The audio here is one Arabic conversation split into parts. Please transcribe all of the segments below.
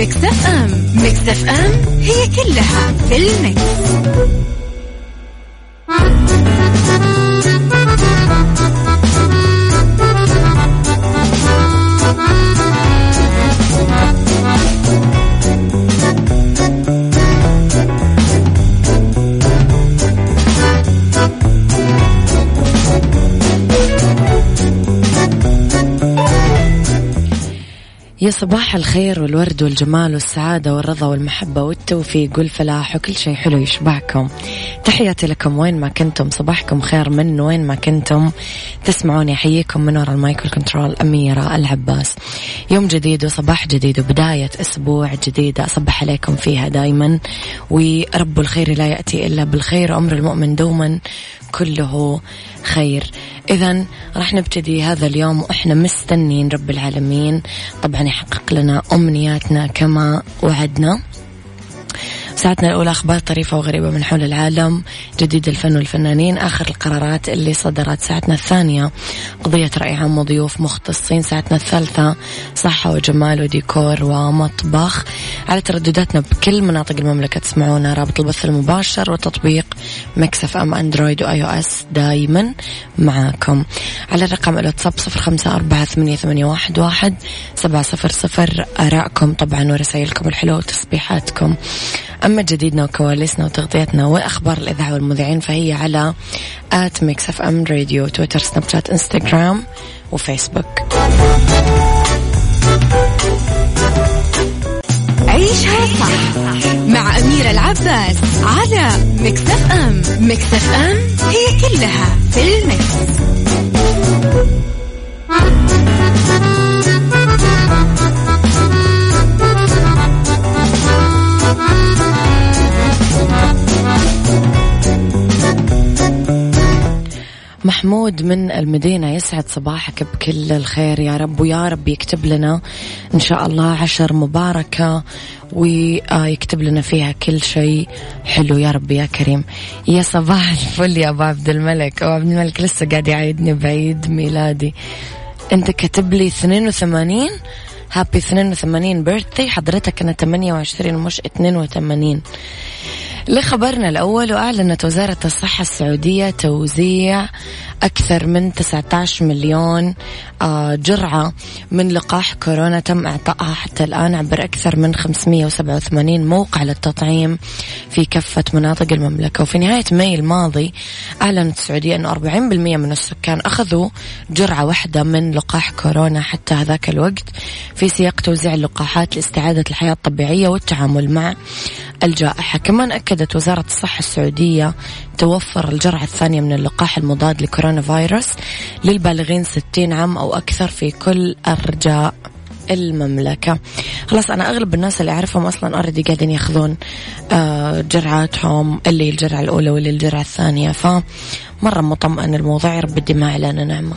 مكتف أم مكتف أم هي كلها في المكس. يا صباح الخير والورد والجمال والسعادة والرضا والمحبة والتوفيق والفلاح وكل شيء حلو يشبعكم. تحياتي لكم وين ما كنتم صباحكم خير من وين ما كنتم. تسمعوني أحييكم من وراء المايكل كنترول أميرة العباس. يوم جديد وصباح جديد وبداية أسبوع جديدة أصبح عليكم فيها دايما. ورب الخير لا يأتي إلا بالخير وأمر المؤمن دوما كله خير. إذا راح نبتدي هذا اليوم وإحنا مستنين رب العالمين. طبعا يحقق لنا أمنياتنا كما وعدنا. ساعتنا الأولى أخبار طريفة وغريبة من حول العالم جديد الفن والفنانين آخر القرارات اللي صدرت ساعتنا الثانية. قضية رأي عام وضيوف مختصين ساعتنا الثالثة صحة وجمال وديكور ومطبخ. على تردداتنا بكل مناطق المملكة تسمعونا رابط البث المباشر وتطبيق Mix FM Android و iOS دايما معاكم. على الرقم الواتساب صفر خمسة أربعة ثمانية, ثمانية واحد, واحد سبعة صفر صفر آرائكم طبعا ورسائلكم الحلوة وتصبيحاتكم. أما جديدنا وكواليسنا وتغطيتنا وأخبار الإذاعة والمذيعين فهي على at Mix FM Radio تويتر سناب شات إنستغرام وفيسبوك عيشها صح مع أميرة العباس على Mix FM Mix FM هي كلها في ال mix. محمود من المدينة يسعد صباحك بكل الخير. يا رب ويا رب يكتب لنا إن شاء الله عشر مباركة ويكتب لنا فيها كل شيء حلو. يا رب يا كريم. يا صباح الفل يا أبو عبد الملك. أبو عبد الملك لسه قاعد يعيدني بعيد ميلادي. أنت كاتب لي 82 هابي 82 بيرثدي حضرتك أنا 28 مش 82 لخبرنا الأول وأعلنت وزارة الصحة السعودية توزيع أكثر من 19 مليون جرعة من لقاح كورونا تم إعطائها حتى الآن عبر أكثر من 587 موقع للتطعيم في كافة مناطق المملكة. وفي نهاية ماي الماضي أعلنت السعودية أن 40% من السكان أخذوا جرعة واحدة من لقاح كورونا حتى هذاك الوقت في سياق توزيع اللقاحات لاستعادة الحياة الطبيعية والتعامل مع الجائحة. كمان أكدت وزارة الصحة السعودية توفر الجرعة الثانية من اللقاح المضاد لكورونا فيروس للبالغين 60 عام أو أكثر في كل أرجاء المملكة. خلاص أنا أغلب الناس اللي أعرفهم أصلا أوريدي قاعدين ياخذون آه، جرعاتهم اللي الجرعة الأولى واللي الجرعة الثانية. فمرة مطمئن الموضوع يا رب الدماء لنا نعمة.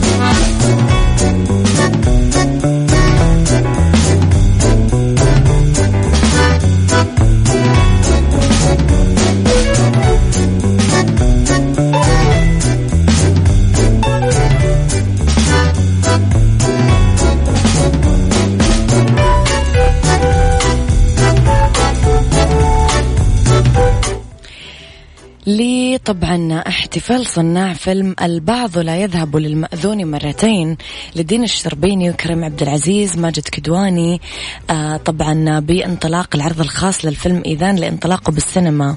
لطبعا احتفال صناع فيلم البعض لا يذهب للمأذون مرتين لدين الشربيني وكريم عبد العزيز ماجد كدواني آه طبعا بانطلاق العرض الخاص للفيلم إذان لانطلاقه بالسينما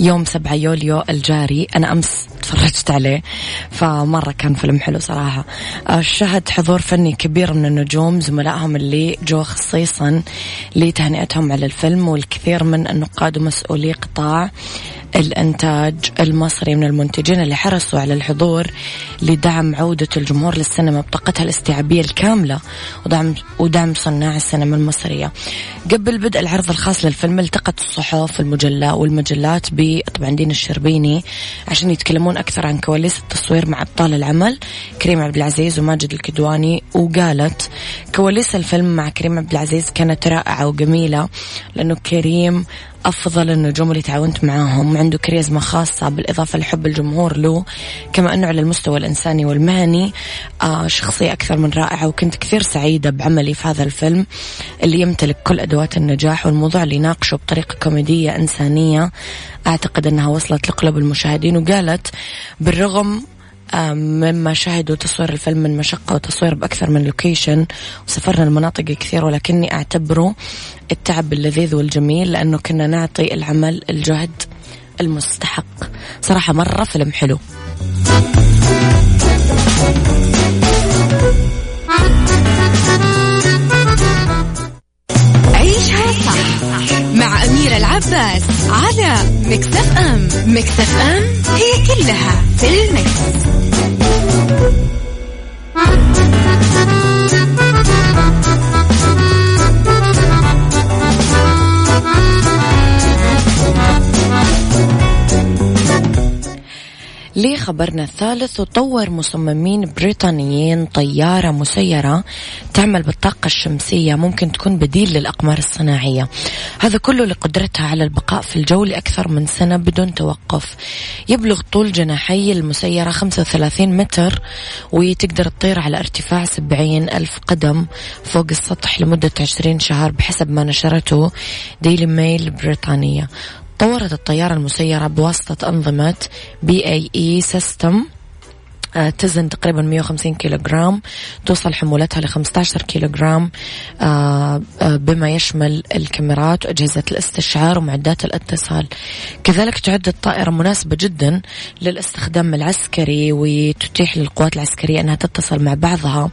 يوم 7 يوليو الجاري. أنا أمس تفرجت عليه فمرة كان فيلم حلو صراحة. آه شهد حضور فني كبير من النجوم زملائهم اللي جو خصيصا لتهنئتهم على الفيلم والكثير من النقاد ومسؤولي قطاع. الإنتاج المصري من المنتجين اللي حرصوا على الحضور لدعم عودة الجمهور للسينما بطاقتها الاستيعابية الكاملة ودعم ودعم صناع السينما المصرية. قبل بدء العرض الخاص للفيلم التقت الصحف المجلة والمجلات بطبعا دين الشربيني عشان يتكلمون أكثر عن كواليس التصوير مع أبطال العمل كريم عبد العزيز وماجد الكدواني وقالت كواليس الفيلم مع كريم عبد العزيز كانت رائعة وجميلة لأنه كريم أفضل النجوم اللي تعاونت معاهم. عنده كاريزما خاصة بالإضافة لحب الجمهور له. كما أنه على المستوى الإنساني والمهني آه شخصية أكثر من رائعة. وكنت كثير سعيدة بعملي في هذا الفيلم اللي يمتلك كل أدوات النجاح. والموضوع اللي ناقشه بطريقة كوميدية إنسانية أعتقد أنها وصلت لقلب المشاهدين. وقالت بالرغم مما شاهدوا تصوير الفيلم من مشقة وتصوير بأكثر من لوكيشن وسافرنا المناطق كثير ولكني أعتبره التعب اللذيذ والجميل لأنه كنا نعطي العمل الجهد المستحق. صراحة مرة فيلم حلو. عيشها صح مع أميرة العباس. على مكتف أم مكتف أم هي كلها في المكس. لخبرنا الثالث وطور مصممين بريطانيين طيارة مسيرة تعمل بالطاقة الشمسية ممكن تكون بديل للأقمار الصناعية. هذا كله لقدرتها على البقاء في الجو لأكثر من سنة بدون توقف. يبلغ طول جناحي المسيرة 35 متر وتقدر تطير على ارتفاع 70 ألف قدم فوق السطح لمدة 20 شهر بحسب ما نشرته ديلي ميل البريطانية طورت الطيارة المسيرة بواسطة أنظمة BAE Systems تزن تقريبا 150 كيلو جرام توصل حمولتها ل 15 كيلو جرام آه، آه، بما يشمل الكاميرات وأجهزة الاستشعار ومعدات الاتصال. كذلك تعد الطائرة مناسبة جدا للاستخدام العسكري وتتيح للقوات العسكرية أنها تتصل مع بعضها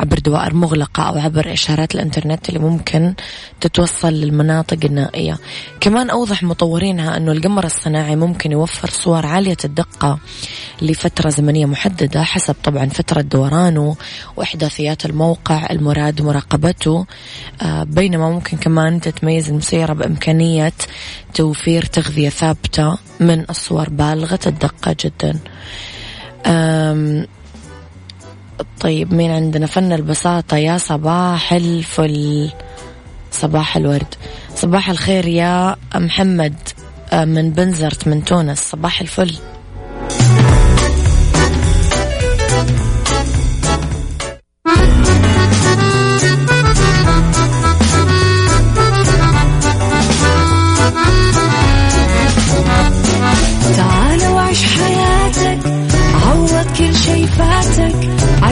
عبر دوائر مغلقة أو عبر إشارات الإنترنت اللي ممكن تتوصل للمناطق النائية. كمان أوضح مطورينها أنه القمر الصناعي ممكن يوفر صور عالية الدقة لفترة زمنية محددة محددة حسب طبعا فترة دورانه وإحداثيات الموقع المراد مراقبته. آه، بينما ممكن كمان تتميز المسيرة بإمكانية توفير تغذية ثابتة من الصور بالغة الدقة جدا. طيب مين عندنا؟ فن البساطة. يا صباح الفل. صباح الورد. صباح الخير يا محمد آه، من بنزرت من تونس. صباح الفل.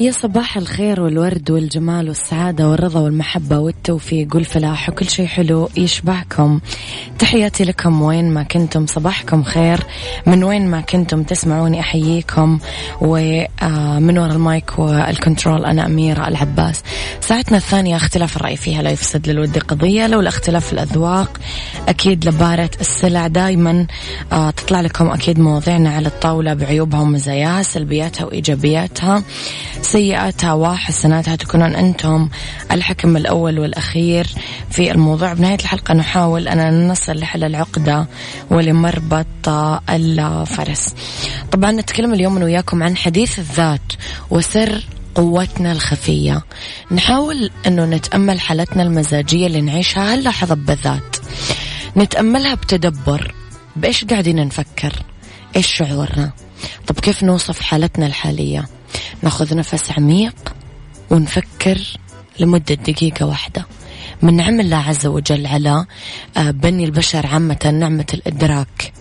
يا صباح الخير والورد والجمال والسعادة والرضا والمحبة والتوفيق والفلاح وكل شيء حلو يشبهكم. تحياتي لكم وين ما كنتم صباحكم خير. من وين ما كنتم تسمعوني أحييكم. ومن وراء المايك وال control أنا أميرة العباس. ساعتنا الثانية اختلاف الرأي فيها لا يفسد للود قضية. لولا اختلاف الأذواق أكيد لبارت السلع دايما آه، تطلع لكم أكيد مواضيعنا على الطاولة بعيوبها ومزاياها سلبياتها وإيجابياتها. سيئاتها وحسناتها تكونون أنتم الحكم الأول والأخير في الموضوع. بنهاية الحلقة نحاول أن نصل لحل العقدة ولمربط الفرس. طبعا نتكلم اليوم أنا وياكم عن حديث الذات وسر قوتنا الخفية. نحاول أنه نتأمل حالتنا المزاجية اللي نعيشها. هاللحظة بالذات؟ نتأملها بتدبر. بإيش قاعدين نفكر؟ إيش شعورنا؟ طب كيف نوصف حالتنا الحالية؟ ناخذ نفس عميق ونفكر لمدة دقيقة واحدة. من نعم الله عز وجل على آه، بني البشر عامة نعمة الإدراك.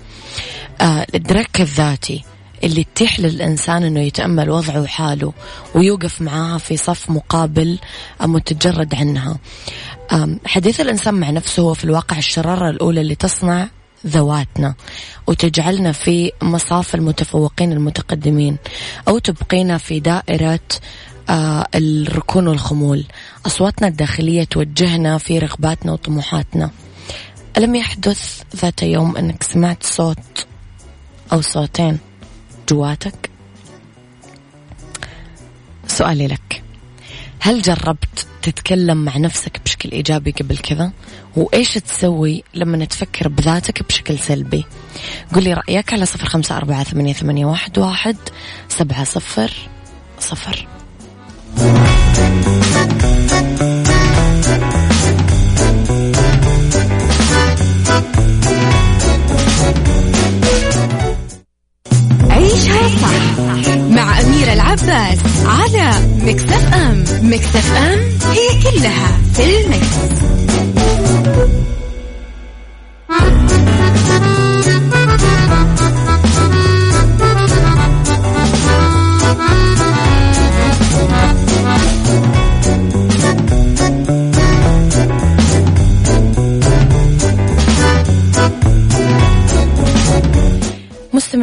آه، الإدراك الذاتي اللي تتيح للإنسان أنه يتأمل وضعه وحاله ويوقف معاها في صف مقابل متجرد عنها. حديث الإنسان مع نفسه هو في الواقع الشرارة الأولى اللي تصنع ذواتنا وتجعلنا في مصاف المتفوقين المتقدمين أو تبقينا في دائرة آه الركون والخمول. أصواتنا الداخلية توجهنا في رغباتنا وطموحاتنا. ألم يحدث ذات يوم أنك سمعت صوت أو صوتين جواتك؟ سؤالي لك. هل جربت تتكلم مع نفسك بشكل إيجابي قبل كذا؟ وإيش تسوي لما تفكر بذاتك بشكل سلبي؟ قولي رأيك على صفر خمسة أربعة ثمانية, ثمانية واحد, واحد سبعة صفر صفر. عيشها صح مع أميرة العباس على مكتف أم. مكتف أم هي كلها في المكس. Thank you.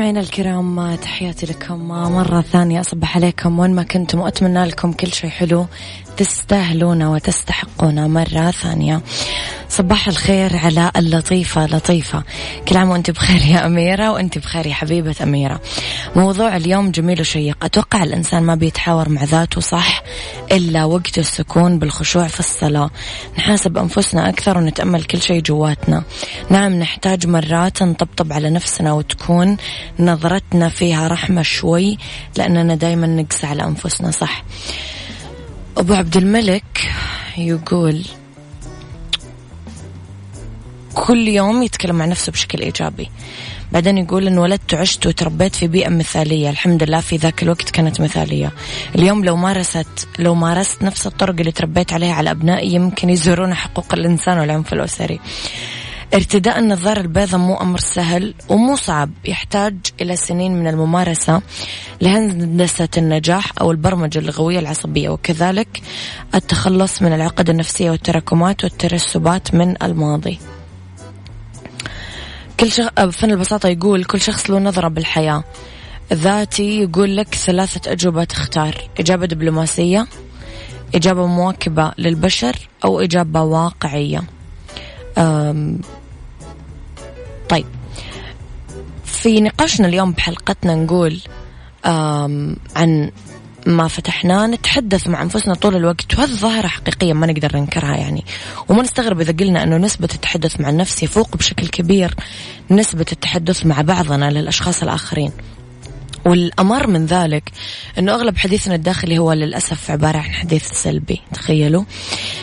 مستمعينا الكرام تحياتي لكم مرة ثانية. أصبح عليكم وين ما كنتم وأتمنى لكم كل شيء حلو. تستاهلون وتستحقون مرة ثانية. صباح الخير على اللطيفة لطيفة. كل عام وانت بخير يا أميرة وانت بخير يا حبيبة أميرة. موضوع اليوم جميل وشيق. أتوقع الإنسان ما بيتحاور مع ذاته صح إلا وقت السكون بالخشوع في الصلاة. نحاسب أنفسنا أكثر ونتأمل كل شيء جواتنا. نعم نحتاج مرات نطبطب على نفسنا وتكون نظرتنا فيها رحمة شوي لأننا دايما نقسى على أنفسنا صح؟ أبو عبد الملك يقول كل يوم يتكلم مع نفسه بشكل إيجابي. بعدين يقول إن ولدت وعشت وتربيت في بيئة مثالية. الحمد لله في ذاك الوقت كانت مثالية. اليوم لو مارست لو مارست نفس الطرق اللي تربيت عليها على أبنائي يمكن يزورون حقوق الإنسان والعنف الأسري. ارتداء النظارة البيضاء مو أمر سهل ومو صعب يحتاج إلى سنين من الممارسة لهندسة النجاح أو البرمجة اللغوية العصبية وكذلك التخلص من العقد النفسية والتراكمات والترسبات من الماضي. كل شخص فن البساطة يقول كل شخص له نظرة بالحياة. ذاتي يقول لك ثلاثة أجوبة تختار إجابة دبلوماسية إجابة مواكبة للبشر أو إجابة واقعية. طيب. في نقاشنا اليوم بحلقتنا نقول عن ما فتحناه نتحدث مع أنفسنا طول الوقت وهذه ظاهرة حقيقية ما نقدر ننكرها يعني. وما نستغرب إذا قلنا أنه نسبة التحدث مع النفس يفوق بشكل كبير نسبة التحدث مع بعضنا للأشخاص الآخرين. والأمر من ذلك أنه أغلب حديثنا الداخلي هو للأسف عبارة عن حديث سلبي تخيلوا.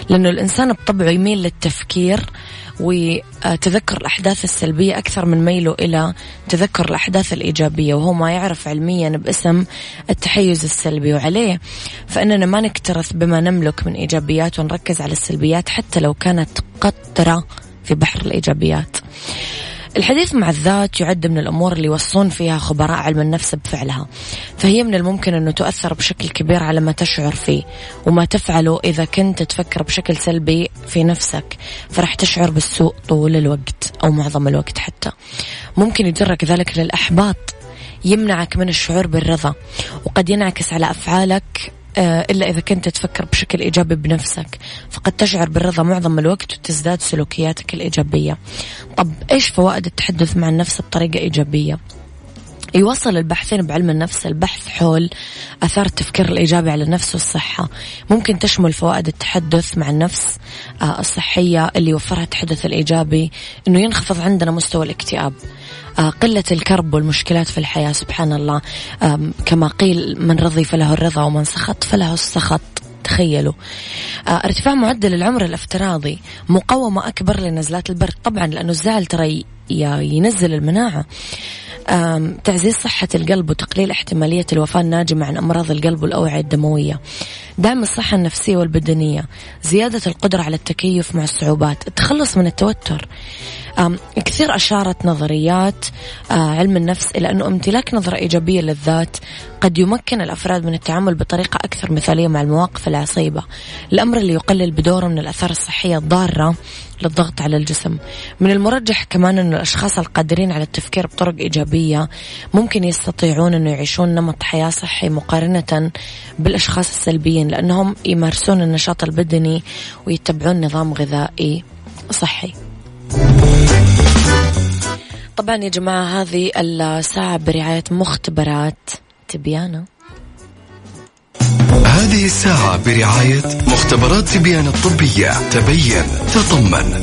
لأنه الإنسان بطبعه يميل للتفكير وتذكر الأحداث السلبية أكثر من ميله إلى تذكر الأحداث الإيجابية وهو ما يعرف علميا باسم التحيز السلبي. وعليه فإننا ما نكترث بما نملك من إيجابيات ونركز على السلبيات حتى لو كانت قطرة في بحر الإيجابيات. الحديث مع الذات يعد من الأمور اللي يوصون فيها خبراء علم النفس بفعلها. فهي من الممكن أنه تؤثر بشكل كبير على ما تشعر فيه وما تفعله إذا كنت تفكر بشكل سلبي في نفسك. فرح تشعر بالسوء طول الوقت أو معظم الوقت حتى. ممكن يجرك ذلك للأحباط. يمنعك من الشعور بالرضا. وقد ينعكس على أفعالك إلا إذا كنت تفكر بشكل إيجابي بنفسك. فقد تشعر بالرضا معظم الوقت وتزداد سلوكياتك الإيجابية. طب إيش فوائد التحدث مع النفس بطريقة إيجابية؟ يوصل الباحثين بعلم النفس البحث حول أثار التفكير الإيجابي على النفس والصحة. ممكن تشمل فوائد التحدث مع النفس آه، الصحية اللي يوفرها التحدث الإيجابي أنه ينخفض عندنا مستوى الاكتئاب. آه، قلة الكرب والمشكلات في الحياة سبحان الله. كما قيل من رضي فله الرضا ومن سخط فله السخط. تخيلوا. آه، ارتفاع معدل العمر الافتراضي مقاومة أكبر لنزلات البرد. طبعا لأنه الزعل ترى ينزل المناعة. تعزيز صحة القلب وتقليل احتمالية الوفاة الناجمة عن أمراض القلب والأوعية الدموية. دعم الصحة النفسية والبدنية. زيادة القدرة على التكيف مع الصعوبات. التخلص من التوتر. كثير أشارت نظريات آه، علم النفس إلى أنه امتلاك نظرة إيجابية للذات قد يمكن الأفراد من التعامل بطريقة أكثر مثالية مع المواقف العصيبة. الأمر اللي يقلل بدوره من الأثار الصحية الضارة للضغط على الجسم. من المرجح كمان أن الأشخاص القادرين على التفكير بطرق إيجابية ممكن يستطيعون أنه يعيشون نمط حياة صحي مقارنة بالأشخاص السلبيين لأنهم يمارسون النشاط البدني ويتبعون نظام غذائي صحي. طبعا يا جماعة هذه الساعة برعاية مختبرات تبيانة هذه الساعة برعاية مختبرات تبيان الطبية. تبين تطمن.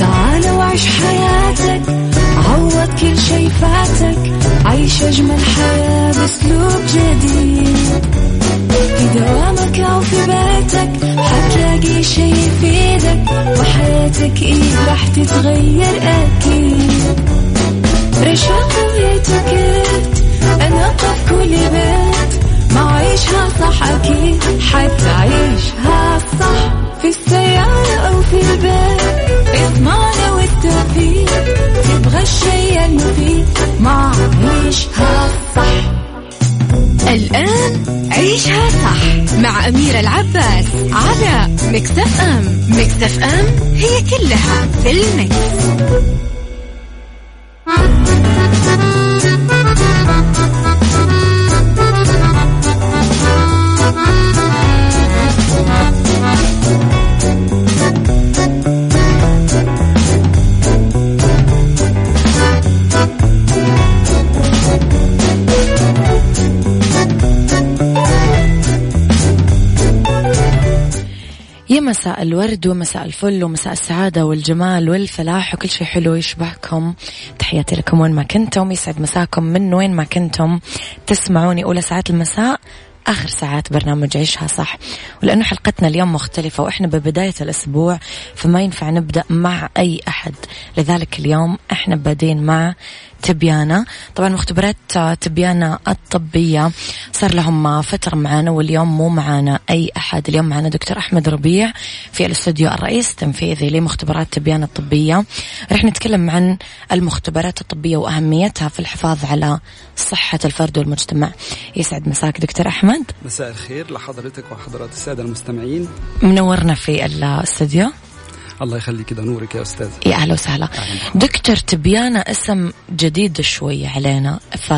تعال وعيش حياتك عوض كل شي فاتك. عيش أجمل حياة بأسلوب جديد. في دوامك أو في بيتك حتلاقي شي يفيدك وحياتك إيه راح تتغير أكيد. رشاق ويتوكيت أنا في كل بيت ما عيشها صح أكيد حتعيشها صح في السيارة. مكتف أم مكتف أم هي كلها في المكس. مساء الورد ومساء الفل ومساء السعادة والجمال والفلاح وكل شيء حلو يشبهكم. تحياتي لكم وين ما كنتم. يسعد مساكم من وين ما كنتم. تسمعوني أولى ساعات المساء آخر ساعات برنامج عيشها صح. ولأنه حلقتنا اليوم مختلفة وإحنا ببداية الأسبوع فما ينفع نبدأ مع أي أحد. لذلك اليوم إحنا بادين مع تبيانة طبعا مختبرات تبيانة الطبية صار لهم فترة معنا واليوم مو معنا أي أحد. اليوم معنا دكتور أحمد ربيع في الاستوديو الرئيس التنفيذي لمختبرات تبيانة الطبية. رح نتكلم عن المختبرات الطبية وأهميتها في الحفاظ على صحة الفرد والمجتمع. يسعد مساك دكتور أحمد. مساء الخير لحضرتك وحضرات السادة المستمعين. منورنا في الاستوديو. الله يخليك كده نورك يا أستاذ. يا أهلا وسهلا. دكتور تبيانة اسم جديد شوي علينا ف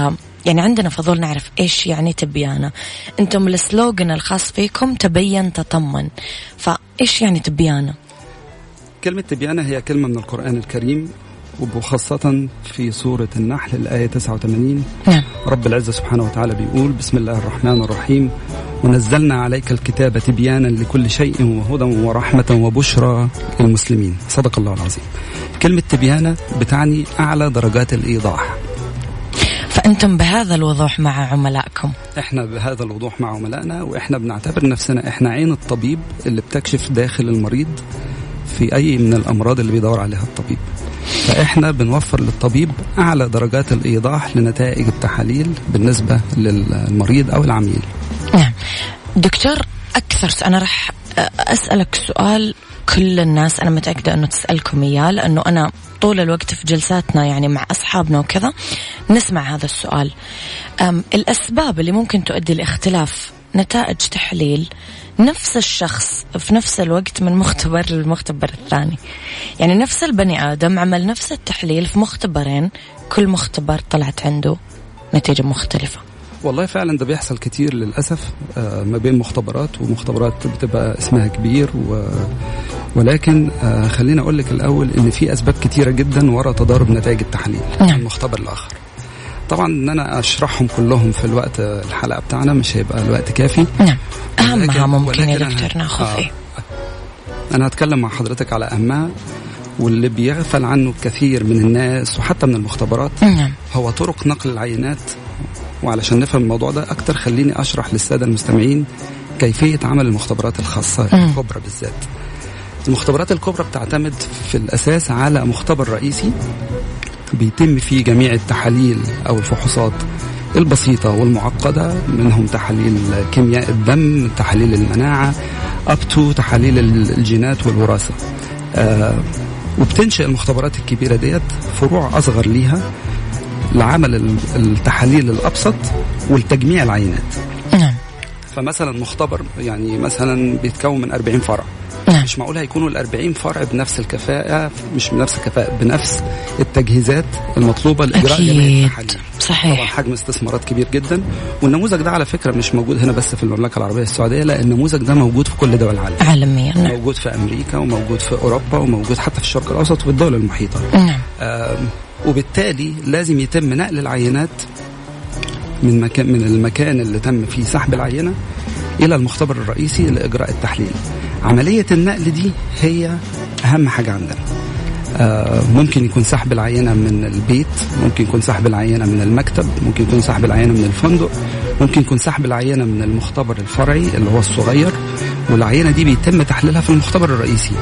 يعني عندنا فضول نعرف إيش يعني تبيانة أنتم السلوغن الخاص فيكم تبين تطمن فايش يعني تبيانة كلمة تبيانة هي كلمة من القرآن الكريم وخاصة في سورة النحل الآية 89 نعم. رب العزة سبحانه وتعالى بيقول بسم الله الرحمن الرحيم. ونزلنا عليك الكتاب تبيانا لكل شيء وهدى ورحمة وبشرى للمسلمين. صدق الله العظيم. كلمة تبيانة بتعني أعلى درجات الإيضاح. فأنتم بهذا الوضوح مع عملائكم. إحنا بهذا الوضوح مع عملائنا وإحنا بنعتبر نفسنا إحنا عين الطبيب اللي بتكشف داخل المريض في أي من الأمراض اللي بيدور عليها الطبيب. فإحنا بنوفر للطبيب أعلى درجات الإيضاح لنتائج التحاليل بالنسبة للمريض أو العميل. دكتور أكثر أنا راح أسألك سؤال كل الناس أنا متأكدة إنه تسألكم إياه لأنه أنا طول الوقت في جلساتنا يعني مع أصحابنا وكذا نسمع هذا السؤال. الأسباب اللي ممكن تؤدي لاختلاف نتائج تحليل نفس الشخص في نفس الوقت من مختبر للمختبر الثاني. يعني نفس البني آدم عمل نفس التحليل في مختبرين كل مختبر طلعت عنده نتيجة مختلفة. والله فعلا ده بيحصل كتير للأسف آه، ما بين مختبرات ومختبرات بتبقى اسمها كبير و ولكن آه، خليني أقول لك الأول إن في أسباب كتيرة جدا وراء تضارب نتائج التحاليل نعم. مختبر لآخر. طبعا إن أنا أشرحهم كلهم في الوقت الحلقة بتاعنا مش هيبقى الوقت كافي. نعم. اهمها ممكن يا دكتور ناخذ آه. فيه. أنا هتكلم مع حضرتك على أهمها واللي بيغفل عنه كثير من الناس وحتى من المختبرات نعم. هو طرق نقل العينات وعلشان نفهم الموضوع ده أكتر خليني أشرح للسادة المستمعين كيفية عمل المختبرات الخاصة الكبرى بالذات. المختبرات الكبرى بتعتمد في الأساس على مختبر رئيسي بيتم فيه جميع التحاليل أو الفحوصات البسيطة والمعقدة منهم تحاليل كيمياء الدم تحاليل المناعة أب تو تحاليل الجينات والوراثة. آه وبتنشئ المختبرات الكبيرة ديت فروع أصغر ليها لعمل التحاليل الأبسط والتجميع العينات. نعم. فمثلا مختبر يعني مثلا بيتكون من 40 فرع. نعم. مش معقول هيكونوا ال 40 فرع بنفس الكفاءة مش بنفس الكفاءة بنفس التجهيزات المطلوبة لإجراء جميع التحاليل. صحيح. طبعا حجم استثمارات كبير جدا. والنموذج ده على فكرة مش موجود هنا بس في المملكة العربية السعودية لا النموذج ده موجود في كل دول العالم. عالميا. نعم. موجود في أمريكا وموجود في أوروبا وموجود حتى في الشرق الأوسط وفي الدول المحيطة. نعم. وبالتالي لازم يتم نقل العينات من مكان من المكان اللي تم فيه سحب العينة إلى المختبر الرئيسي لإجراء التحليل. عملية النقل دي هي أهم حاجة عندنا. آه ممكن يكون سحب العينة من البيت، ممكن يكون سحب العينة من المكتب، ممكن يكون سحب العينة من الفندق، ممكن يكون سحب العينة من المختبر الفرعي اللي هو الصغير والعينة دي بيتم تحليلها في المختبر الرئيسي.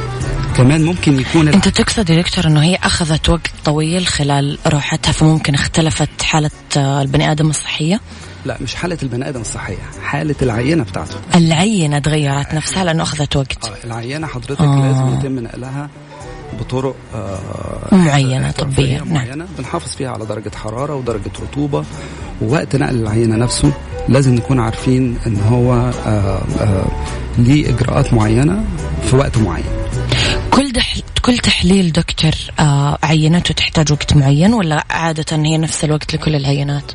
كمان ممكن يكون انت تقصد يا دكتور انه هي اخذت وقت طويل خلال روحتها فممكن اختلفت حالة آه، البني آدم الصحية؟ لا مش حالة البني آدم الصحية حالة العينة بتاعته العينة تغيرت نفسها لأنه أخذت وقت آه العينة حضرتك آه. لازم يتم نقلها بطرق آه معينة طبية نعم. معينة نعم. بنحافظ فيها على درجة حرارة ودرجة رطوبة ووقت نقل العينة نفسه لازم نكون عارفين إن هو آه آه ليه إجراءات معينة في وقت معين كل دح... كل تحليل دكتور آه عينته تحتاج وقت معين ولا عادة هي نفس الوقت لكل العينات؟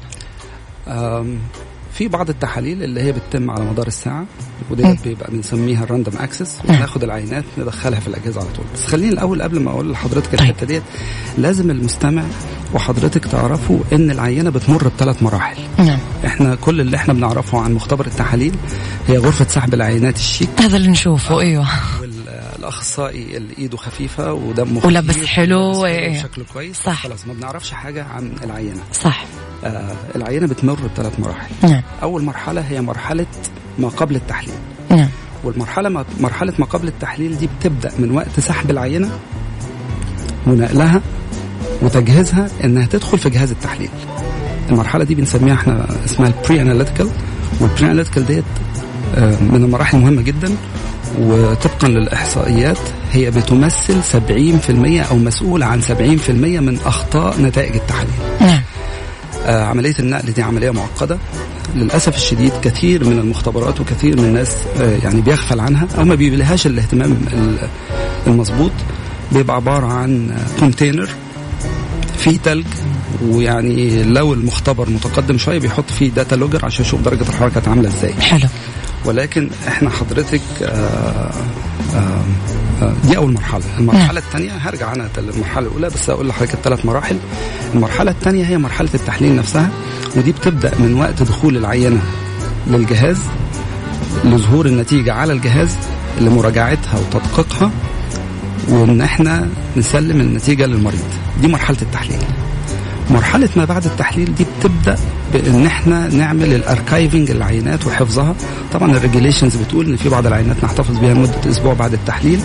في بعض التحاليل اللي هي بتتم على مدار الساعة ودي بيبقى بنسميها ال random access وناخد العينات ندخلها في الأجهزة على طول. بس خليني الأول قبل ما أقول لحضرتك طيب. الحتة ديت لازم المستمع وحضرتك تعرفوا إن العينة بتمر بثلاث مراحل. نعم. إحنا كل اللي إحنا بنعرفه عن مختبر التحاليل هي غرفة سحب العينات الشيك. هذا اللي نشوفه أيوه. الأخصائي اللي ايده خفيفة ودمه ولابس حلو وشكله كويس. صح. خلاص ما بنعرفش حاجة عن العينة. صح. آه العينة بتمر بثلاث مراحل. نعم. أول مرحلة هي مرحلة ما قبل التحليل. نعم. والمرحلة ما مرحلة ما قبل التحليل دي بتبدأ من وقت سحب العينة ونقلها وتجهيزها إنها تدخل في جهاز التحليل. المرحلة دي بنسميها إحنا اسمها ال pre-analytical وال pre-analytical ديت آه، من المراحل المهمه جدا. وطبقا للإحصائيات هي بتمثل 70% أو مسؤولة عن 70% من أخطاء نتائج التحليل. نعم. آه عملية النقل دي عملية معقدة. للأسف الشديد كثير من المختبرات وكثير من الناس آه يعني بيغفل عنها أو ما بيبلهاش الاهتمام المظبوط. بيبقى عبارة عن container فيه تلج ويعني لو المختبر متقدم شوية بيحط فيه data logger عشان يشوف درجة الحراره كانت عاملة إزاي. حلو. ولكن إحنا حضرتك آآ آه، آآ آه، دي أول مرحلة. المرحلة. الثانية هرجع أنا للمرحله الأولى بس أقول لحضرتك الثلاث مراحل. المرحلة الثانية هي مرحلة التحليل نفسها ودي بتبدأ من وقت دخول العينة للجهاز لظهور النتيجة على الجهاز لمراجعتها وتدقيقها وإن إحنا نسلم النتيجة للمريض. دي مرحلة التحليل. مرحلة ما بعد التحليل دي بتبدأ بأن إحنا نعمل ال archiving العينات وحفظها. طبعا ال regulations بتقول إن في بعض العينات نحتفظ بها لمدة أسبوع بعد التحليل.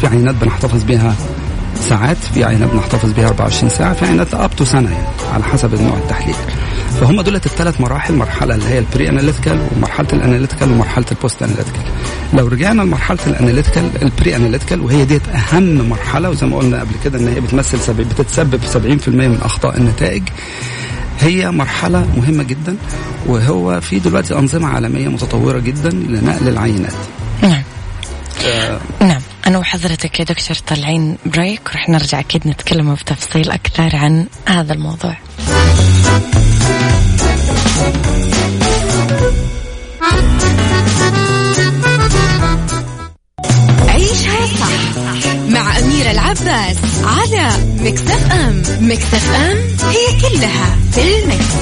في عينات بنحتفظ بها ساعات في عينات بنحتفظ بها 24 ساعة في عينات up to سنة يعني على حسب نوع التحليل. فهم دولت الثلاث مراحل مرحلة اللي هي ال pre-analytical ومرحلة ال analytical ومرحلة ال post-analytical لو رجعنا لمرحلة ال analytical ال pre-analytical وهي ديت أهم مرحلة وزي ما قلنا قبل كده إن هي بتمثل بتتسبب في 70% من أخطاء النتائج. هي مرحلة مهمة جدا وهو في دلوقتي أنظمة عالمية متطورة جدا لنقل العينات. نعم. آه نعم. أنا وحضرتك يا دكتور طالعين break ورح نرجع أكيد نتكلم بتفصيل أكثر عن هذا الموضوع. العباس على مكتف أم. مكتف أم هي كلها في المكس.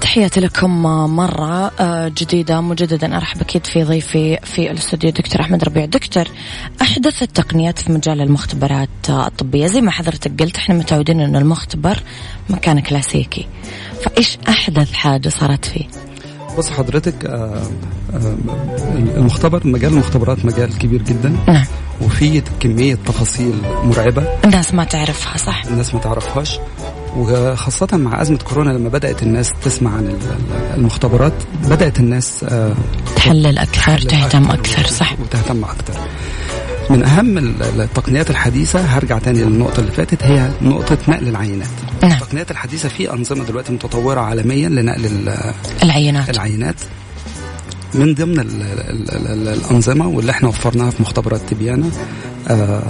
تحياتي لكم مرة آه، جديدة مجددا. أرحب أكيد في ضيفي في الاستوديو دكتور أحمد ربيع. دكتور أحدث التقنيات في مجال المختبرات الطبية. زي ما حضرتك قلت إحنا متعودين أن المختبر مكان كلاسيكي. فإيش أحدث حاجة صارت فيه؟ بص حضرتك آه، آه، المختبر مجال المختبرات مجال كبير جدا. نعم. وفيه كمية تفاصيل مرعبة الناس ما تعرفها صح؟ الناس ما تعرفهاش. وخاصة مع أزمة كورونا لما بدأت الناس تسمع عن المختبرات بدأت الناس آه، تحلل أكثر تهتم أكثر صح؟ وتهتم أكثر. من أهم التقنيات الحديثة هرجع تاني للنقطة اللي فاتت هي نقطة نقل العينات. نعم. التقنيات الحديثة في أنظمة دلوقتي متطورة عالميا لنقل العينات. العينات. من ضمن ال ال ال الأنظمة واللي إحنا وفرناها في مختبرات تبيانة آه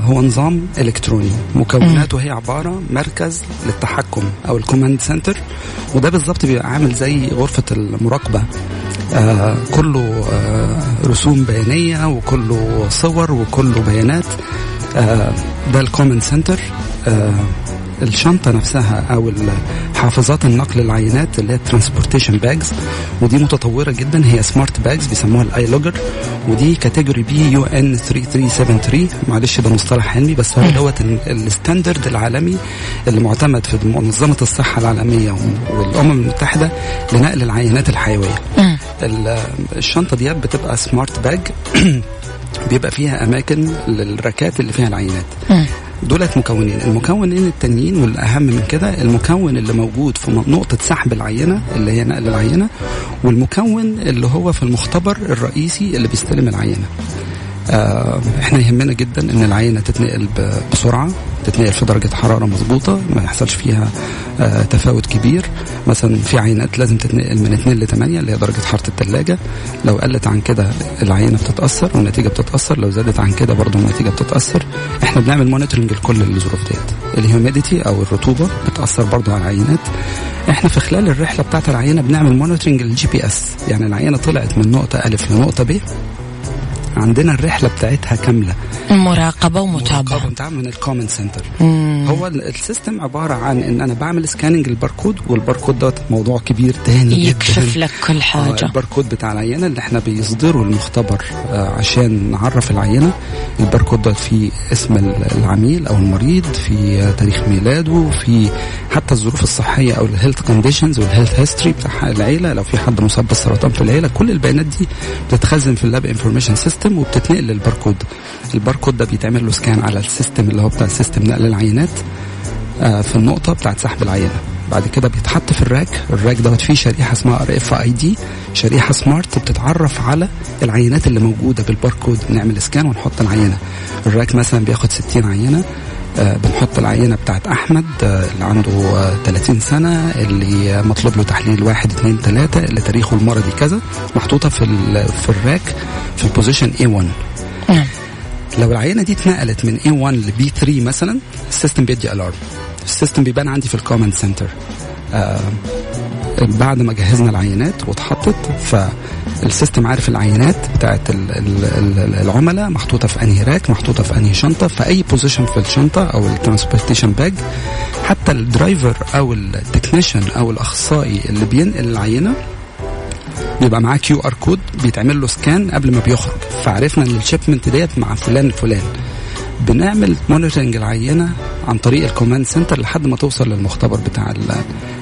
هو نظام إلكتروني. مكوناته هي عبارة مركز للتحكم أو ال command center وده بالظبط بيبقى عامل زي غرفة المراقبة. آه كله آه رسوم بيانية وكله صور وكله بيانات. آه ده ال command center. آه الشنطة نفسها أو حافظات النقل العينات اللي هي transportation bags ودي متطورة جدا. هي smart bags بيسموها ال e-logger ودي category B UN 3373 معلش ده مصطلح علمي بس هو دوت ال standard العالمي اللي معتمد في منظمة الصحة العالمية والأمم المتحدة لنقل العينات الحيوية. الشنطة ديت بتبقى smart bag بيبقى فيها أماكن للركات اللي فيها العينات. دولت مكونين. المكونين التانيين والأهم من كده المكون اللي موجود في نقطة سحب العينة اللي هي نقل العينة والمكون اللي هو في المختبر الرئيسي اللي بيستلم العينة. آه إحنا يهمنا جدا إن العينة تتنقل بسرعة. تتنقل في درجة حرارة مظبوطه ما يحصلش فيها آه تفاوت كبير. مثلا في عينات لازم تتنقل من 2 ل 8 اللي هي درجة حرارة الثلاجه لو قلت عن كده العينة بتتأثر والنتيجة بتتأثر لو زادت عن كده برضه النتيجة بتتأثر. إحنا بنعمل monitoring لكل الظروف ديت. ال humidity أو الرطوبة بتأثر برضه على العينات. إحنا في خلال الرحلة بتاعت العينة بنعمل monitoring لل GPS يعني العينة طلعت من نقطة الف لنقطة ب عندنا الرحلة بتاعتها كاملة. مراقبة ومتابعة. مراقبة من ال command center هو ال system عبارة عن إن أنا بعمل scanning لل barcode وال barcode دوت موضوع كبير تاني يكشف جداً. لك كل حاجة. آه الباركود بتاع العينة اللي إحنا بيصدره المختبر آه عشان نعرف العينة. الباركود دوت فيه اسم العميل أو المريض في تاريخ ميلاده في حتى الظروف الصحية أو ال health conditions وال health history بتاع العيلة. لو في حد مصاب بالسرطان في العيلة كل البيانات دي بتتخزن في ال lab information system وبتتنقل لل barcode. ال barcode ده بيتعمل له scan على ال system اللي هو بتاع system نقل العينات آه في النقطة بتاعت سحب العينة. بعد كده بيتحط في ال rack. ال rack دوت فيه شريحة اسمها RFID شريحة smart بتتعرف على العينات اللي موجودة بالباركود. نعمل scan ونحط العينة. ال rack مثلا بياخد 60 عينة. بنحط العينة بتاعت أحمد آه اللي عنده آه 30 سنة اللي مطلوب له تحليل واحد اثنين ثلاثة اللي تاريخه المرضي كذا محطوطة في في ال rack في ال position A1 نعم. لو العينة دي اتنقلت من A1 ل B3 مثلا ال system بيدي alarm ال system بيبان عندي في ال command center بعد ما جهزنا العينات واتحطت فال system عارف العينات بتاعت العملاء محطوطة في أنهي rack محطوطة في أنهي شنطة في أي position في الشنطة أو ال transportation bag حتى ال driver أو ال technician أو الأخصائي اللي بينقل العينة بيبقى معاه QR code بيتعمل له scan قبل ما بيخرج. فعرفنا إن ال shipment ديت مع فلان الفلان بنعمل monitoring العينة عن طريق ال command center لحد ما توصل للمختبر بتاع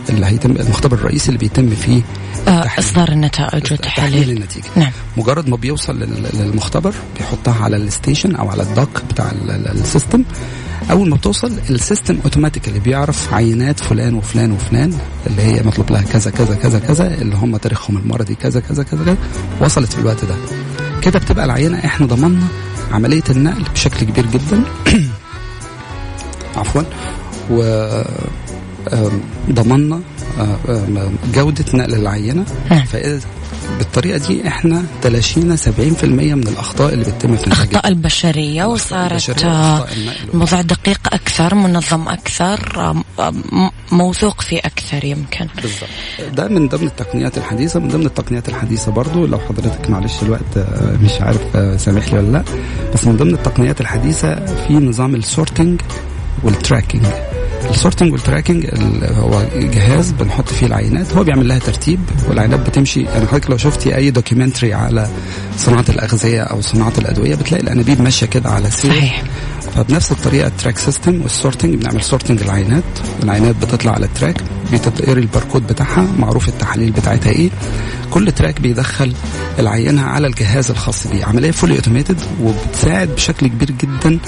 اللي هيتم المختبر الرئيسي اللي بيتم فيه. إصدار النتائج وتحليل النتيجة. نعم. مجرد ما بيوصل للمختبر بيحطها على ال station أو على ال dock بتاع ال system. أول ما بتوصل ال system automatically بيعرف عينات فلان وفلان وفلان اللي هي مطلوب لها كذا كذا كذا كذا اللي هم تاريخهم المرضي كذا كذا كذا, كذا. وصلت في الوقت ده. كده بتبقى العينة إحنا ضمننا عملية النقل بشكل كبير جدا. عفوا. و ضمننا جودة نقل العينة. فإذا بالطريقة دي إحنا تلاشينا 70% من الأخطاء اللي بتتم في الأخطاء البشرية وصارت الموضوع دقيق أكثر منظم أكثر موثوق فيه أكثر يمكن. بالضبط. ده من ضمن التقنيات الحديثة. من ضمن التقنيات الحديثة برضو لو حضرتك معلش الوقت آه، مش عارف آه، سامح لي ولا لأ. بس من ضمن التقنيات الحديثة في نظام السورتنج والتراكنج. السورتنج والتراكنج هو جهاز بنحط فيه العينات. هو بيعمل لها ترتيب والعينات بتمشي. يعني حضرتك لو شفتي أي documentary على صناعة الأغذية أو صناعة الأدوية بتلاقي الأنابيب ماشية كده على سير. صحيح. فبنفس الطريقة ال track system وال sorting بنعمل sorting العينات. العينات بتطلع على ال track بتتقري الباركود بتاعها معروف التحاليل بتاعتها إيه. كل track بيدخل العينة على الجهاز الخاص بيه. عملية fully automated وبتساعد بشكل كبير جدا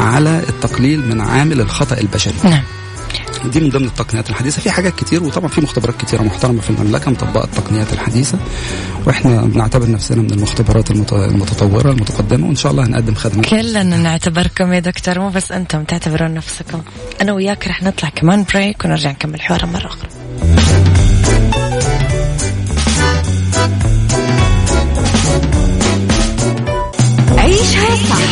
على التقليل من عامل الخطأ البشري. نعم. دي من ضمن التقنيات الحديثة. في حاجات كتير وطبعا في مختبرات كتيرة محترمة في المملكة مطبقه التقنيات الحديثة وإحنا بنعتبر نفسنا من المختبرات المتطورة المتقدمة وإن شاء الله هنقدم خدمات. كلنا نعتبركم يا دكتور مو بس أنتم تعتبرون نفسكم. أنا وياك رح نطلع كمان break ونرجع نكمل حوارنا مرة أخرى. عيشها صح.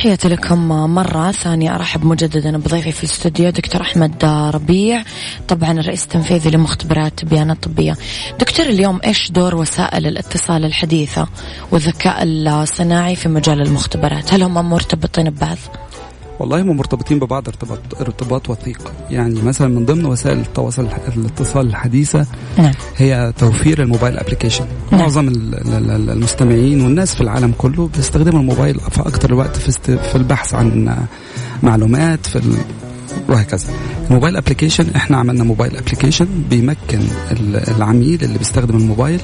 تحياتي لكم مرة ثانية. أرحب مجددا بضيفي في الاستوديو دكتور أحمد ربيع طبعا الرئيس التنفيذي لمختبرات بيانات طبية. دكتور اليوم إيش دور وسائل الاتصال الحديثة والذكاء الصناعي في مجال المختبرات؟ هل هم مرتبطين ببعض؟ والله هم مرتبطين ببعض ارتباط ارتباط وثيق يعني مثلا من ضمن وسائل التواصل الاتصال الحديثة نعم. هي توفير الموبايل ابلكيشن نعم. معظم المستمعين والناس في العالم كله بيستخدموا الموبايل في أكثر الوقت في, في البحث عن معلومات في وهكذا ال mobile application إحنا عملنا mobile application بيمكن العميل اللي بيستخدم الموبايل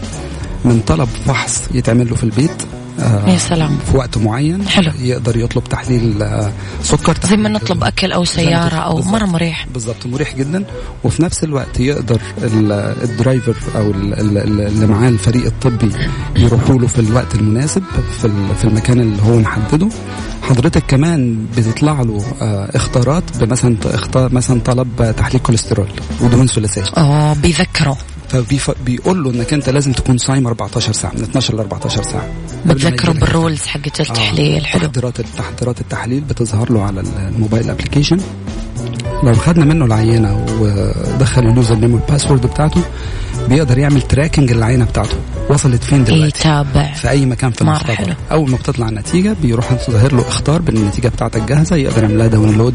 من طلب فحص يتعمل له في البيت يا سلام. في وقت معين حلو. يقدر يطلب تحليل آه سكر زي ما نطلب أكل أو سيارة أو مرة مريح. بالضبط مريح جدا. وفي نفس الوقت يقدر ال driver أو اللي معاه الفريق الطبي يروحوا له في الوقت المناسب في المكان اللي هو محدده. حضرتك كمان بتطلع له آه اختارات مثلا اختار مثلا طلب تحليل كوليسترول ودهون ثلاثية. آه بيذكره. فبيقول له إنك أنت لازم تكون صايم 14 ساعة من 12 ل 14 ساعة بتذكره بال rules حقت التحليل آه. حلو تحضيرات تحضيرات التحليل بتظهر له على ال mobile application لو خدنا منه العينة ودخل ال username وال password بتاعته بيقدر يعمل tracking للعينه بتاعته. وصلت فين دلوقتي؟ يتابع في أي مكان في المختبر أول ما بتطلع النتيجة بيروح ظاهر له إخطار بأن النتيجه بتاعتك جاهزة يقدر يعمل لها download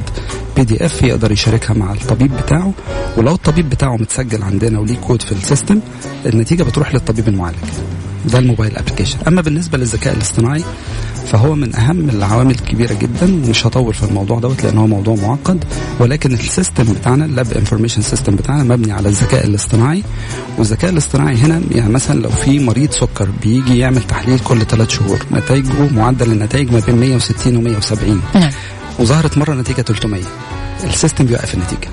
PDF يقدر يشاركها مع الطبيب بتاعه. ولو الطبيب بتاعه متسجل عندنا وليه كود في ال system النتيجة بتروح للطبيب المعالج. ده ال mobile application أما بالنسبة للذكاء الاصطناعي فهو من أهم العوامل الكبيره جدا مش هطول في الموضوع دوت لأن هو موضوع معقد. ولكن ال system بتاعنا ال lab information system بتاعنا مبني على الذكاء الاصطناعي. والذكاء الاصطناعي هنا يعني مثلا لو في مريض سكر بيجي يعمل تحليل كل ثلاث شهور نتائجه معدل النتائج ما بين 160 و 170 نعم. وظهرت مرة نتيجة 300 ال system بيوقف النتيجة.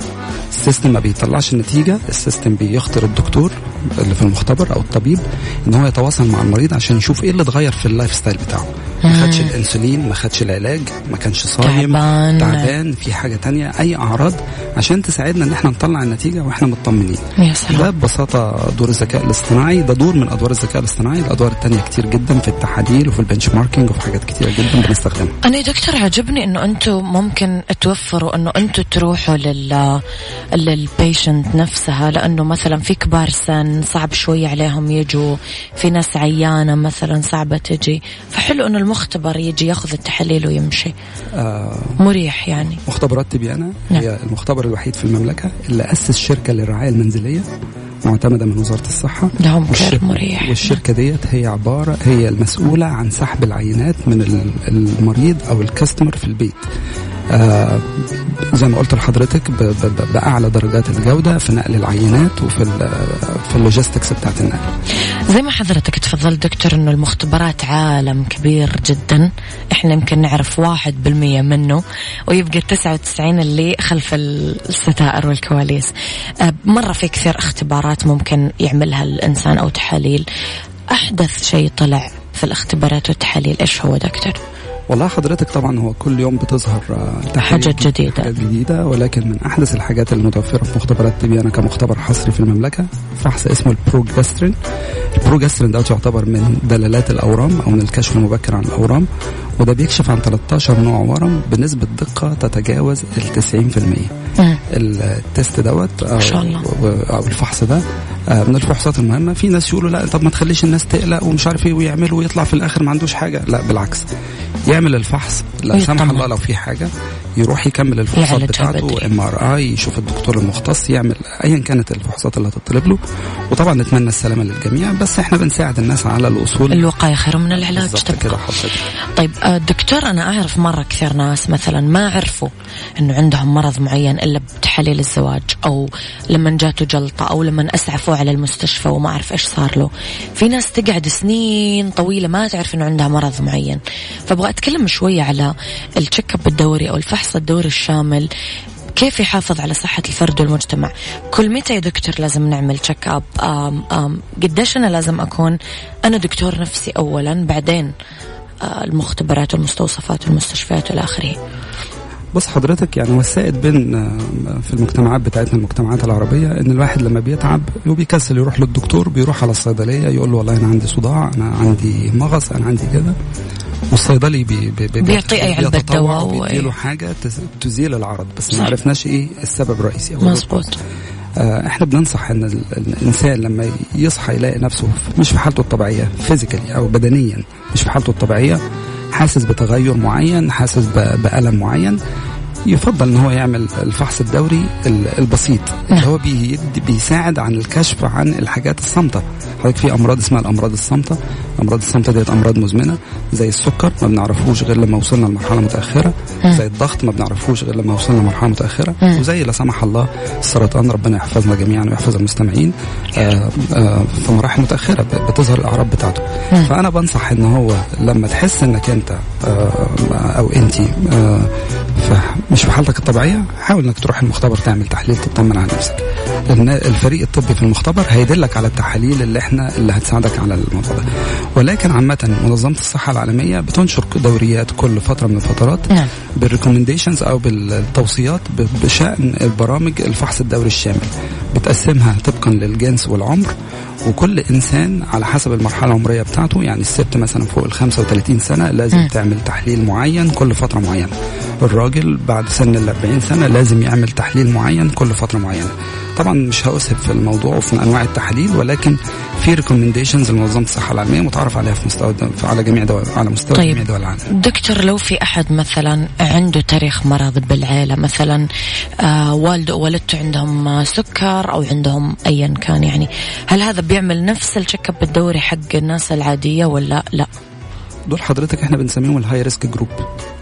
ال system ما بيطلعش النتيجة ال system بيخطر الدكتور اللي في المختبر أو الطبيب إن هو يتواصل مع المريض عشان يشوف إيه اللي اتغير في ال lifestyle بتاعه. ما خدش الانسولين ما خدش العلاج ما كانش صايم تعبان. تعبان في حاجة تانية أي أعراض عشان تساعدنا إن إحنا نطلع النتيجة وإحنا مطمنين. يا سلام. ده ببساطة دور الذكاء الاصطناعي ده دور من أدوار الذكاء الاصطناعي الادوار التانية كتير جدا في التحاليل وفي ال benchmarking وفي حاجات كتير جدا بنستخدمها. أنا يا دكتور عجبني إنه أنتم ممكن توفروا إنه أنتم تروحوا لل لل patient نفسها لأنه مثلا في كبار سن صعب شوي عليهم يجوا في ناس عيانة مثلا صعبة تجي. فحلو إنه المختبر يجي ياخذ التحاليل ويمشي. آه مريح يعني. مختبرات تبيانا نعم. هي المختبر الوحيد في المملكة اللي أسس شركة للرعاية المنزلية معتمدة من وزارة الصحة. لهم كير مريح. والشركة ديت هي عباره هي المسؤولة عن سحب العينات من المريض أو الكاستمر في البيت. زي ما قلت لحضرتك بأعلى درجات الجودة في نقل العينات وفي في اللوجيستكس بتاعت النقل. زي ما حضرتك تفضلت دكتور إنه المختبرات عالم كبير جدا، إحنا يمكن نعرف واحد بالمية منه ويبقى التسعة وتسعين اللي خلف الستائر والكواليس. آه مرة في كثير اختبارات ممكن يعملها الإنسان أو تحاليل. أحدث شيء طلع في الاختبارات والتحاليل إيش هو دكتور؟ والله حضرتك طبعا هو كل يوم بتظهر آه، حاجات جديدة حاجات جديدة ولكن من أحدث الحاجات المتوفرة في مختبرات تبيانا كمختبر حصري في المملكة فحص اسمه البروجسترين البروجسترين ده يعتبر من دلالات الأورام أو من الكشف المبكر عن الأورام وده بيكشف عن 13 نوع ورم بنسبة دقة تتجاوز ال 90% التست دوت الله. أو الفحص ده. آه، من الفحوصات المهمة. في ناس يقولوا لا طب ما تخليش الناس تقلق ومش عارف إيه ويعملوا ويطلع في الآخر ما عندوش حاجة. لا بالعكس. يعمل الفحص لا سمح الله لو في حاجة يروح يكمل الفحوصات بتاعته MRI يشوف الدكتور المختص يعمل ايا كانت الفحوصات اللي هتطلب له. وطبعا نتمنى السلامة للجميع بس إحنا بنساعد الناس على الوصول. الوقاية خير من العلاج كده حضرتك طيب آه، دكتور أنا أعرف مرة كثير ناس مثلا ما عرفوا إنه عندهم مرض معين إلا بتحاليل الزواج أو لما جاته جلطة أو لما اسعفوا على المستشفى وما أعرف إيش صار له. في ناس تقعد سنين طويلة ما تعرف إنه عندها مرض معين. فأبغى أتكلم شوية على التشيك اب الدوري أو الفحص الدوري الشامل. كيف يحافظ على صحة الفرد والمجتمع؟ كل متى يا دكتور لازم نعمل check up قديش أنا لازم أكون أنا دكتور نفسي أولا بعدين آه المختبرات والمستوصفات والمستشفيات والى اخره بص حضرتك يعني وسايد بين آه، في المجتمعات بتاعتنا المجتمعات العربية إن الواحد لما بيتعب وبيكسل يروح للدكتور بيروح على الصيدلية يقول له والله أنا عندي صداع أنا عندي مغص أنا عندي كده. والصيدلي بي بي بي بيعطي اي علبة دواء ويديله حاجة تزيل العرض بس ما عرفناش إيه السبب الرئيسي أو مظبوط. إحنا بننصح إن الإنسان لما يصحى يلاقي نفسه مش في حالته الطبيعية فيزيكالي أو بدنيا مش في حالته الطبيعية حاسس بتغير معين حاسس بألم معين. يفضل إن هو يعمل الفحص الدوري البسيط اللي نعم. هو بيساعد عن الكشف عن الحاجات الصامتة. حضرتك في أمراض اسمها الأمراض الصامتة. الامراض الصامتة ديت أمراض مزمنة زي السكر ما بنعرفوش غير لما وصلنا لمرحلة متأخرة زي الضغط ما بنعرفوش غير لما وصلنا لمرحلة متأخرة وزي لا سمح الله السرطان ربنا يحفظنا جميعا ويحفظ المستمعين آه آه في مراحل متأخرة بتظهر الأعراض بتاعته. فأنا بنصح إن هو لما تحس إنك أنت آه أو انت آه مش في حالتك الطبيعية حاول إنك تروح المختبر تعمل تحليل تطمن على نفسك. لأن الفريق الطبي في المختبر هيدلك على التحاليل اللي إحنا اللي هتساعدك على الموضوع ده. ولكن عامة منظمة الصحة العالمية بتنشر دوريات كل فترة من الفترات نعم. بالريكومنديشنز أو بالتوصيات بشأن البرامج الفحص الدوري الشامل. بتقسمها طبقا للجنس والعمر وكل إنسان على حسب المرحلة العمرية بتاعته يعني الست مثلا فوق ال 35 سنة لازم م. تعمل تحليل معين كل فترة معينة الراجل بعد سن ال 40 سنة لازم يعمل تحليل معين كل فترة معينة طبعا مش هأسهب في الموضوع وفي أنواع التحاليل ولكن في recommendations لمنظمة الصحة العالمية متعرف عليها في مستوى على جميع دول على مستوى طيب جميع دول العالم. دكتور لو في أحد مثلا عنده تاريخ مرض بالعيلة مثلا آه والده ووالدته عندهم سكر أو عندهم ايا كان يعني هل هذا بيعمل نفس ال check up الدوري حق الناس العادية ولا لا؟ دول حضرتك إحنا بنسميهم ال high risk group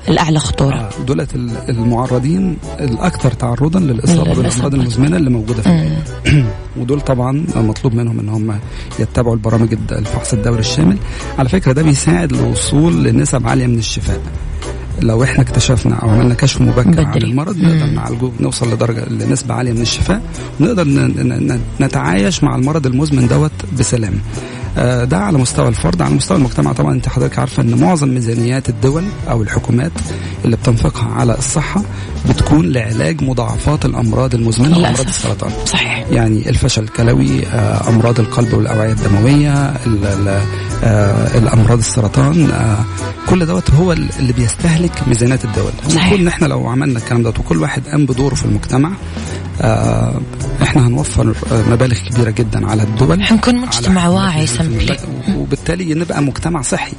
الأعلى خطورة. آه دولت المعرضين الأكثر تعرضا للإصابة بالأمراض المزمنة اللي موجودة في ودول طبعا مطلوب منهم إن هم يتبعوا البرامج الفحص الدوري الشامل. على فكرة ده بيساعد الوصول لنسب عالية من الشفاء. لو إحنا اكتشفنا أو عملنا كشف مبكر بدري. عن المرض نقدر نعالجه نوصل لدرجة لنسبة عالية من الشفاء ونقدر نتعايش مع المرض المزمن دوت بسلام. ده على مستوى الفرد على مستوى المجتمع طبعا. أنت حضرتك عارفه إن معظم ميزانيات الدول أو الحكومات اللي بتنفقها على الصحة بتكون لعلاج مضاعفات الأمراض المزمنة وامراض السرطان. صحيح. يعني الفشل الكلوي آه، أمراض القلب والأوعية الدموية آه، الأمراض السرطان كل دوت هو اللي بيستهلك ميزانيات الدول. المفروض إن إحنا لو عملنا الكلام دوت وكل واحد قام بدوره في المجتمع آه إحنا هنوفر مبالغ كبيرة جدا على الدول. حنكون مجتمع واعي سمبلي وبالتالي نبقى مجتمع صحي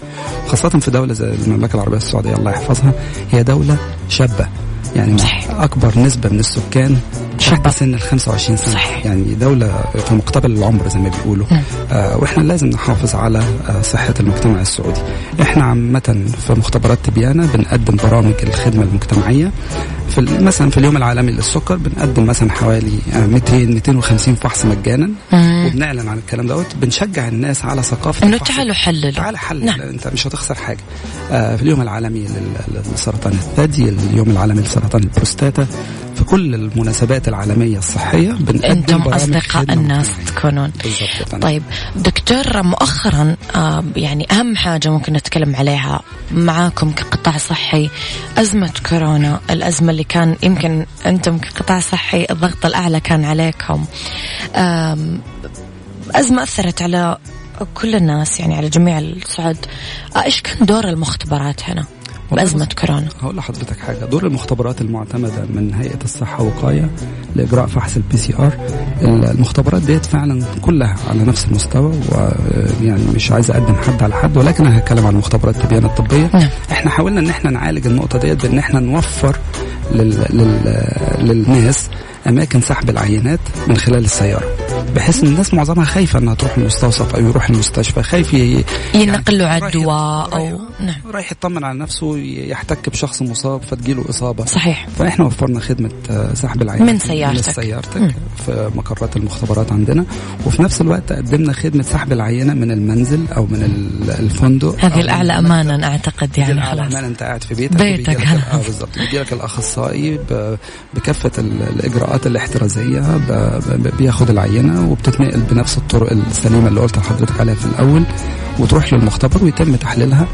خاصة في دولة زي المملكة العربية السعودية. الله يحفظها. هي دولة شابة يعني صحيح. أكبر نسبة من السكان شعب سن ال 25 سنة. صحيح. يعني دولة في مقتبل العمر زي ما بيقولوا. آه وإحنا لازم نحافظ على آه صحة المجتمع السعودي. إحنا عامة في مختبرات تبيانه بنقدم برامج الخدمة المجتمعية. في مثلا في اليوم العالمي للسكر بنقدم مثلا حوالي 200 آه، 250 فحص مجانا. وبنعلن عن الكلام دوت. بنشجع الناس على ثقافة إنه تعالوا حللوا. تعال حلل نعم. أنت مش هتخسر حاجة. آه في اليوم العالمي لسرطان الثدي اليوم العالمي لسرطان البروستاتا. في كل المناسبات العالمية الصحية أنتم أصدقاء الناس تكونون. طيب دكتور مؤخرا آه، يعني أهم حاجة ممكن نتكلم عليها معاكم كقطاع صحي أزمة كورونا الأزمة اللي كان يمكن أنتم كقطاع صحي الضغط الأعلى كان عليكم. أزمة أثرت على كل الناس يعني على جميع الصعد آه، إيش كان دور المختبرات هنا؟ بأزمة كورونا. هقول لحضرتك حاجة. دور المختبرات المعتمدة من هيئة الصحة وقاية لإجراء فحص ال PCR المختبرات ديت فعلا كلها على نفس المستوى ويعني مش عايز أقدم حد على حد ولكن أنا هتكلم عن مختبرات التبيان الطبية. نعم. إحنا حاولنا إن إحنا نعالج النقطة ديت بإن إحنا نوفر لل... لل... للناس أماكن سحب العينات من خلال السيارة. بحيث إن الناس معظمها خايفة إنها تروح المستوصف أو يروح المستشفى خايف ي... ينقل له يعني عدوى أو نعم. رايح يطمن على نفسه يحتك بشخص مصاب فتجيله إصابة. صحيح. فإحنا وفرنا خدمة آه، سحب العينات من سيارتك. من سيارتك في مقرات المختبرات عندنا. وفي نفس الوقت قدمنا خدمة سحب العينة من المنزل أو من الفندق هذه الأعلى امانا أعتقد يعني خلاص. امانا أنت قاعد في بيتك بيتك آه بالظبط. بيجي لك الأخصائي بكافة الإجراءات الاحترازية بياخد العينة. وبتتنقل بنفس الطرق السليمة اللي قلت لحضرتك عليها في الأول وتروح للمختبر ويتم تحليلها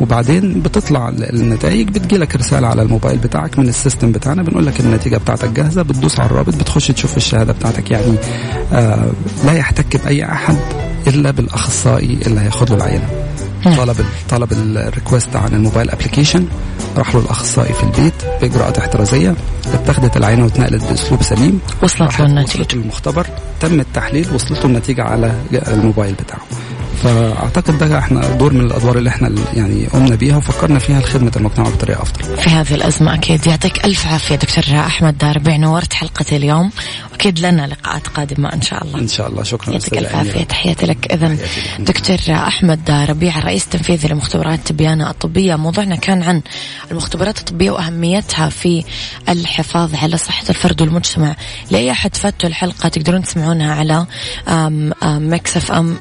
وبعدين بتطلع النتائج بتجي لك رسالة على الموبايل بتاعك من ال system بتاعنا بنقول لك النتيجة بتاعتك جاهزة بتدوس على الرابط بتخش تشوف الشهادة بتاعتك يعني آه لا يحتك بأي أحد إلا بالأخصائي اللي هياخد له العينة نعم. طلب طلب ال request عن ال mobile application راح له الأخصائي في البيت باجراءات احترازية اتخذت العينه واتنقلت بأسلوب سليم. وصلت له النتيجه وصلت المختبر تم التحليل وصلت له النتيجه على الموبايل بتاعه. فأعتقد ده إحنا دور من الأدوار اللي إحنا يعني قمنا بيها وفكرنا فيها لخدمة المجتمع بطريقة أفضل. في هذه الأزمة أكيد يعطيك ألف عافية دكتور أحمد داربي نورت حلقة اليوم. واكيد لنا لقاءات قادمة إن شاء الله. إن شاء الله. شكرا يعطيك ألف عافية. تحياتي لك. اذا دكتور أحمد ربيع الرئيس التنفيذي لمختبرات تبيانه الطبية. موضوعنا كان عن المختبرات الطبية وأهميتها في الحفاظ على صحة الفرد والمجتمع. لأي أحد فاتوا الحلقة تقدرون تسمعونها على Mix FM ال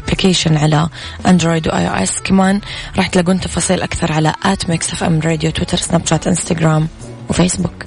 application على Android و iOS كمان راح تلاقون تفاصيل أكثر على at Mix FM Radio تويتر سناب شات انستغرام وفيسبوك